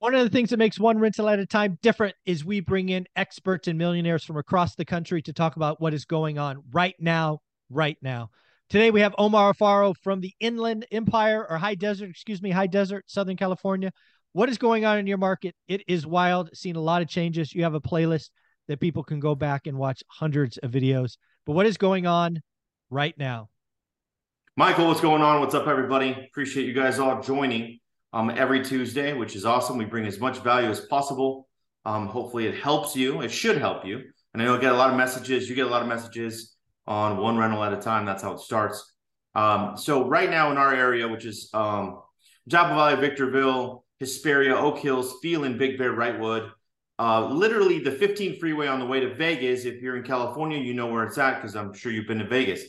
One of the things that makes one rental at a time different is we bring in experts and millionaires from across the country to talk about what is going on right now, right now. Today we have Omar Alfaro from the Inland Empire or High Desert, excuse me, High Desert, Southern California. What is going on in your market? It is wild. Seen a lot of changes. You have a playlist that people can go back and watch hundreds of videos. But what is going on right now? Michael, what's going on? What's up, everybody? Appreciate you guys all joining um, every Tuesday, which is awesome. We bring as much value as possible. Um, hopefully, it helps you. It should help you. And I know you get a lot of messages. You get a lot of messages on one rental at a time. That's how it starts. Um, so right now in our area, which is um, Valley, Victorville, Hesperia, Oak Hills, Phelan, Big Bear, Wrightwood, uh, literally the 15 freeway on the way to Vegas. If you're in California, you know where it's at because I'm sure you've been to Vegas.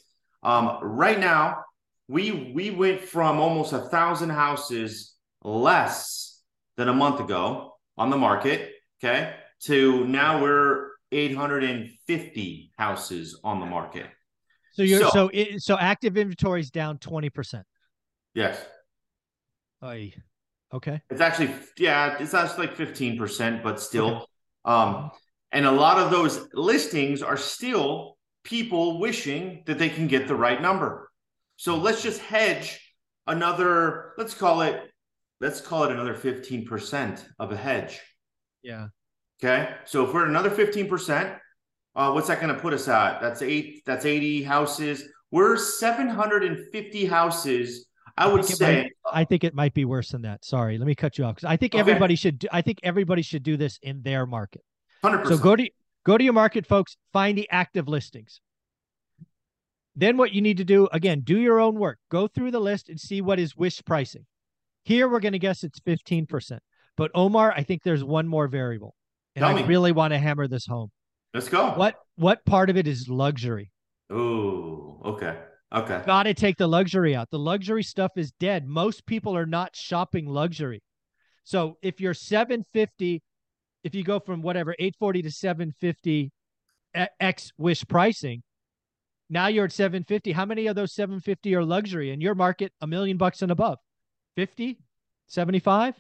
Um, right now, we we went from almost a thousand houses less than a month ago on the market, okay, to now we're 850 houses on the market. So you're so so, it, so active inventory is down 20%. Yes. Aye. Okay. It's actually yeah, it's actually like 15%, but still okay. um and a lot of those listings are still people wishing that they can get the right number. So let's just hedge another let's call it let's call it another 15% of a hedge. Yeah. Okay. So if we're at another 15%, uh, what's that going to put us at? That's eight, that's 80 houses. We're 750 houses. I, I would say might, I think it might be worse than that. Sorry, let me cut you off because I think okay. everybody should do, I think everybody should do this in their market. 100%. So go to go to your market, folks, find the active listings. Then what you need to do again, do your own work. Go through the list and see what is wish pricing. Here we're going to guess it's 15%. But Omar, I think there's one more variable. And Tell I me. really want to hammer this home. Let's go. What what part of it is luxury? Oh, okay. Okay. Got to take the luxury out. The luxury stuff is dead. Most people are not shopping luxury. So if you're 750, if you go from whatever 840 to 750 X wish pricing, now you're at 750. How many of those 750 are luxury in your market? A million bucks and above. 50, 75?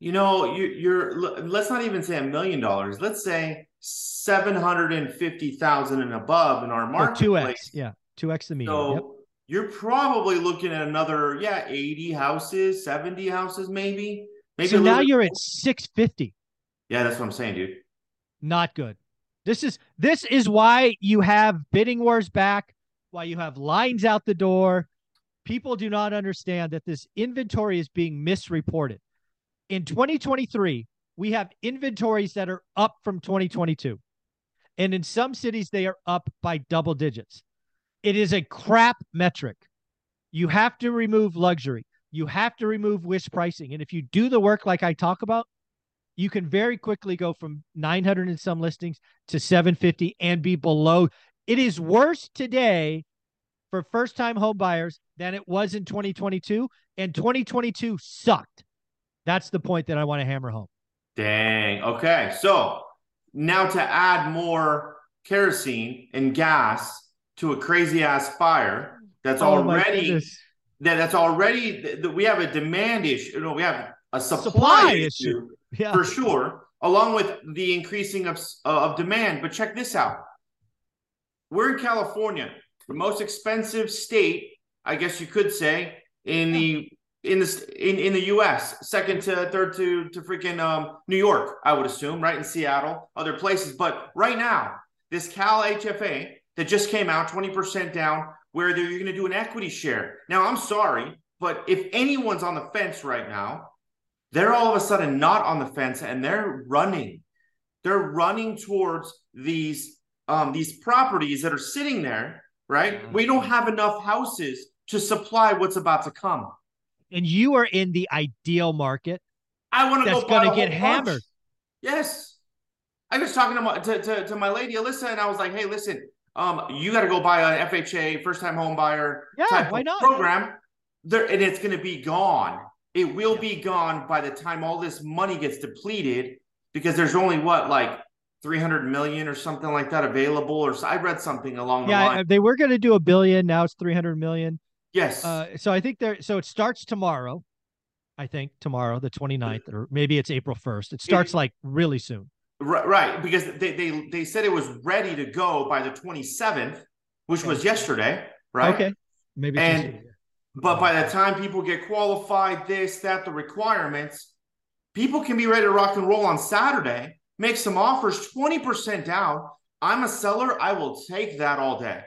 You know, you, you're let's not even say a million dollars. Let's say seven hundred and fifty thousand and above in our market. Two x, yeah, two x the median. So yep. you're probably looking at another, yeah, eighty houses, seventy houses, maybe. Maybe. So now you're at six fifty. Yeah, that's what I'm saying, dude. Not good. This is this is why you have bidding wars back. Why you have lines out the door people do not understand that this inventory is being misreported. In 2023, we have inventories that are up from 2022. And in some cities, they are up by double digits. It is a crap metric. You have to remove luxury. You have to remove wish pricing. And if you do the work like I talk about, you can very quickly go from 900 and some listings to 750 and be below. It is worse today for first time home buyers than it was in 2022. And 2022 sucked. That's the point that I want to hammer home. Dang. Okay. So now to add more kerosene and gas to a crazy ass fire that's oh already that that's already that we have a demand issue. Know, we have a supply, supply issue, issue. Yeah. for sure, along with the increasing of uh, of demand. But check this out: we're in California the most expensive state, I guess you could say, in the in the in, in the U.S. Second to third to to freaking um, New York, I would assume, right in Seattle, other places. But right now, this Cal HFA that just came out, twenty percent down, where you're going to do an equity share. Now, I'm sorry, but if anyone's on the fence right now, they're all of a sudden not on the fence and they're running. They're running towards these um, these properties that are sitting there right? Mm-hmm. We don't have enough houses to supply what's about to come. And you are in the ideal market. I want to go. That's going to get hammered. Yes. I was talking to my, to, to, to, my lady Alyssa, and I was like, "Hey, listen, um, you got to go buy a FHA, first time home buyer yeah, type why not? program. There, and it's going to be gone. It will yeah. be gone by the time all this money gets depleted, because there's only what like 300 million or something like that available or I read something along yeah, the line. Yeah, they were going to do a billion now it's 300 million. Yes. Uh, so I think there so it starts tomorrow. I think, tomorrow, the 29th, or maybe it's April 1st. It starts like really soon. Right, right, because they, they they said it was ready to go by the 27th, which was yesterday, right? Okay. Maybe and but by the time people get qualified, this, that, the requirements, people can be ready to rock and roll on Saturday, make some offers, 20% down. I'm a seller, I will take that all day.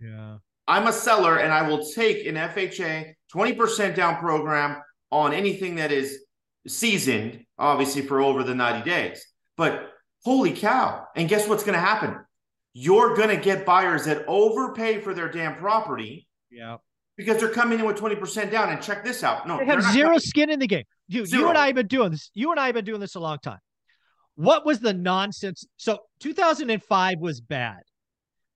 Yeah. I'm a seller and I will take an FHA 20% down program on anything that is seasoned, obviously for over the 90 days. But holy cow. And guess what's going to happen? You're going to get buyers that overpay for their damn property. Yeah. Because they're coming in with 20% down. And check this out. No, they have zero coming. skin in the game. Dude, zero. you and I have been doing this. You and I have been doing this a long time. What was the nonsense? So 2005 was bad.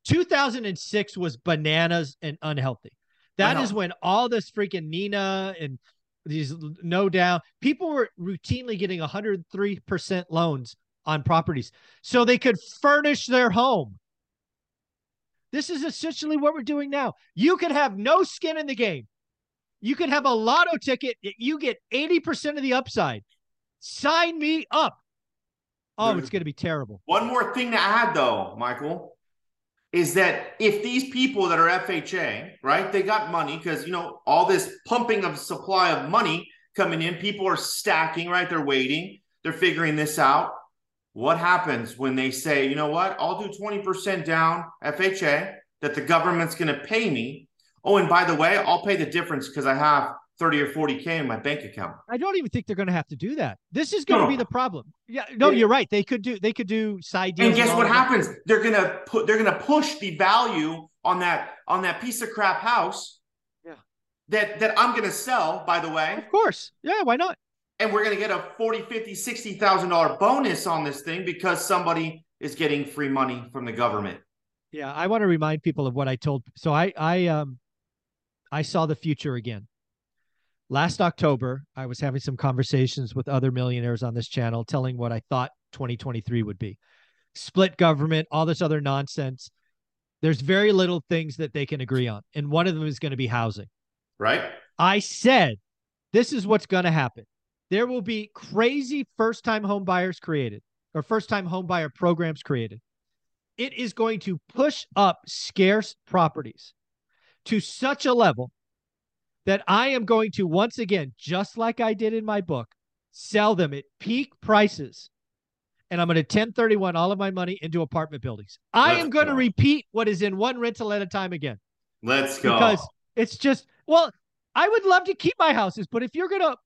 2006 was bananas and unhealthy. That is when all this freaking Nina and these no down people were routinely getting 103% loans on properties so they could furnish their home. This is essentially what we're doing now. You can have no skin in the game. You can have a lotto ticket. You get 80% of the upside. Sign me up. Oh, There's it's going to be terrible. One more thing to add, though, Michael, is that if these people that are FHA, right, they got money because, you know, all this pumping of supply of money coming in, people are stacking, right? They're waiting, they're figuring this out. What happens when they say, you know what, I'll do 20% down FHA that the government's going to pay me? Oh, and by the way, I'll pay the difference because I have 30 or 40K in my bank account. I don't even think they're going to have to do that. This is going no. to be the problem. Yeah, no, you're right. They could do they could do side deals. And guess what happens? They're going to put they're going to push the value on that on that piece of crap house. Yeah. That that I'm going to sell, by the way. Of course. Yeah, why not? And we're going to get a 40, 50, 60,000 dollar bonus on this thing because somebody is getting free money from the government. Yeah, I want to remind people of what I told. So I I um I saw the future again last October, I was having some conversations with other millionaires on this channel, telling what I thought 2023 would be split government, all this other nonsense. There's very little things that they can agree on. And one of them is going to be housing. Right. I said, this is what's going to happen. There will be crazy first time home buyers created or first time home buyer programs created. It is going to push up scarce properties to such a level that I am going to once again, just like I did in my book, sell them at peak prices. And I'm going to 1031 all of my money into apartment buildings. I Let's am going go. to repeat what is in one rental at a time again. Let's go. Because it's just, well, I would love to keep my houses, but if you're going to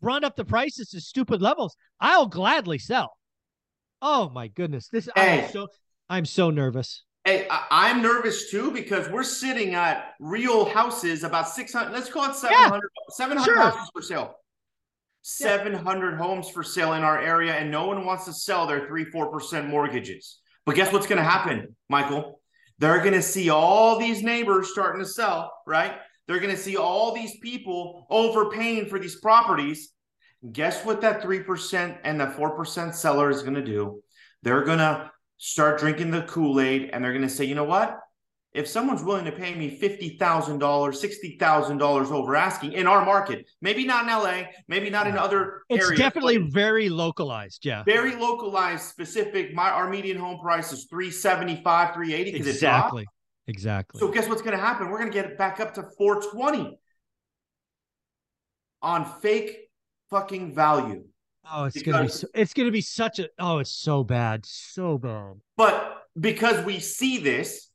run up the prices to stupid levels, I'll gladly sell. Oh my goodness. This hey. I'm so I'm so nervous. Hey, I, am nervous too because we're sitting at real houses about 600, let's call it 700, yeah, 700 sure. houses for sale. 700 yeah. homes for sale in our area, and no one wants to sell their 3 4% mortgages. But guess what's going to happen, Michael? They're going to see all these neighbors starting to sell, right? They're going to see all these people overpaying for these properties. Guess what that 3% and the 4% seller is going to do? They're going to start drinking the Kool Aid, and they're going to say, you know what? If someone's willing to pay me $50,000, $60,000 over asking in our market, maybe not in LA, maybe not in other it's areas. It's definitely very localized. Yeah. Very localized, specific. My Our median home price is 375 380 Exactly. Exactly. So guess what's going to happen? We're going to get it back up to 420 on fake fucking value. Oh, it's because, gonna be so, it's gonna be such a oh, it's so bad, so bad. But because we see this,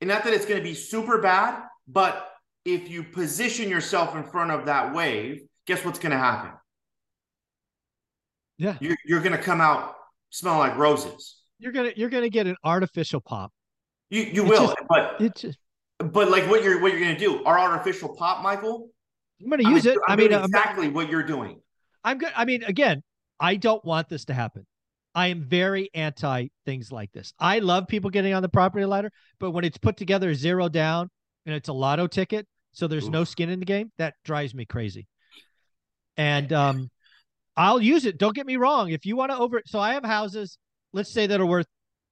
and not that it's gonna be super bad, but if you position yourself in front of that wave, guess what's gonna happen? Yeah, you're you're gonna come out smelling like roses. You're gonna you're gonna get an artificial pop. You you will, just, but it just but like what you're what you're gonna do? Our artificial pop, Michael. I'm gonna use I'm, it. I'm i mean, exactly I'm, what you're doing. I'm good. I mean, again, I don't want this to happen. I am very anti things like this. I love people getting on the property ladder, but when it's put together zero down and it's a lotto ticket, so there's Oof. no skin in the game, that drives me crazy. And um, I'll use it. Don't get me wrong. If you want to over, so I have houses, let's say that are worth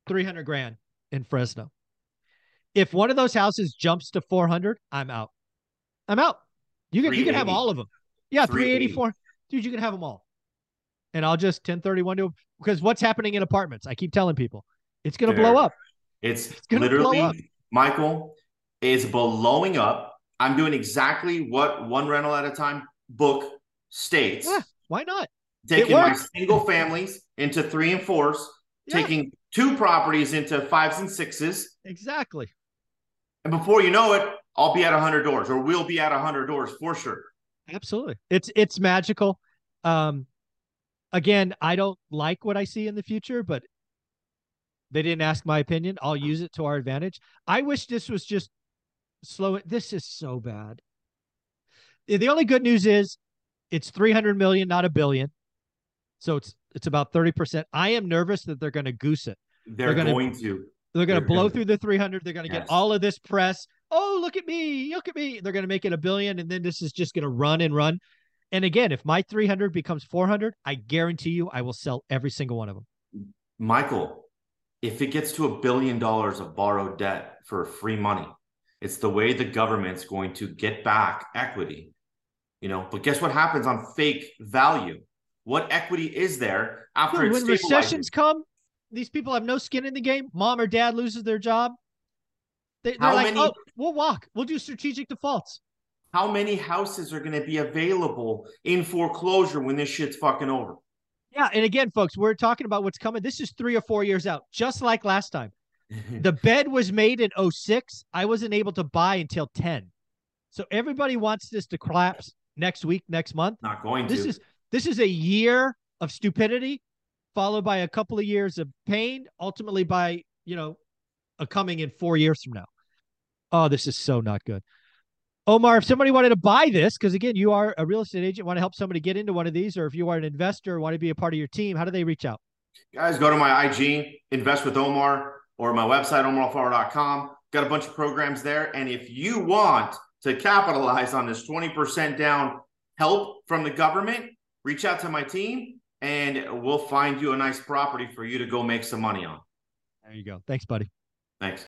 300 grand in Fresno. If one of those houses jumps to 400, I'm out. I'm out. You can you can have all of them. Yeah, 384. Dude, you can have them all. And I'll just 1031 to because what's happening in apartments? I keep telling people it's going to blow up. It's, it's literally, Michael, is blowing up. I'm doing exactly what one rental at a time book states. Yeah, why not? Taking my single families into three and fours, yeah. taking two properties into fives and sixes. Exactly. And before you know it, I'll be at 100 doors or we'll be at 100 doors for sure. Absolutely. It's it's magical. Um again, I don't like what I see in the future, but they didn't ask my opinion. I'll use it to our advantage. I wish this was just slow. This is so bad. The only good news is it's 300 million, not a billion. So it's it's about 30%. I am nervous that they're going to goose it. They're, they're gonna, going to. They're going to blow gonna, through the 300. They're going to yes. get all of this press. Oh, look at me. Look at me. They're going to make it a billion. And then this is just going to run and run. And again, if my 300 becomes 400, I guarantee you I will sell every single one of them. Michael, if it gets to a billion dollars of borrowed debt for free money, it's the way the government's going to get back equity. You know, but guess what happens on fake value? What equity is there after when recessions come? These people have no skin in the game. Mom or dad loses their job. They, are like, many, oh, we'll walk. We'll do strategic defaults. How many houses are going to be available in foreclosure when this shit's fucking over? Yeah, and again, folks, we're talking about what's coming. This is three or four years out, just like last time. the bed was made in 06. I wasn't able to buy until 10. So everybody wants this to collapse next week, next month. Not going this to. This is this is a year of stupidity, followed by a couple of years of pain, ultimately by, you know, a coming in four years from now. Oh, this is so not good. Omar, if somebody wanted to buy this, because again, you are a real estate agent, want to help somebody get into one of these, or if you are an investor, want to be a part of your team, how do they reach out? Guys, go to my IG, invest with Omar, or my website, omaralfaro.com. Got a bunch of programs there. And if you want to capitalize on this 20% down help from the government, reach out to my team and we'll find you a nice property for you to go make some money on. There you go. Thanks, buddy. Thanks.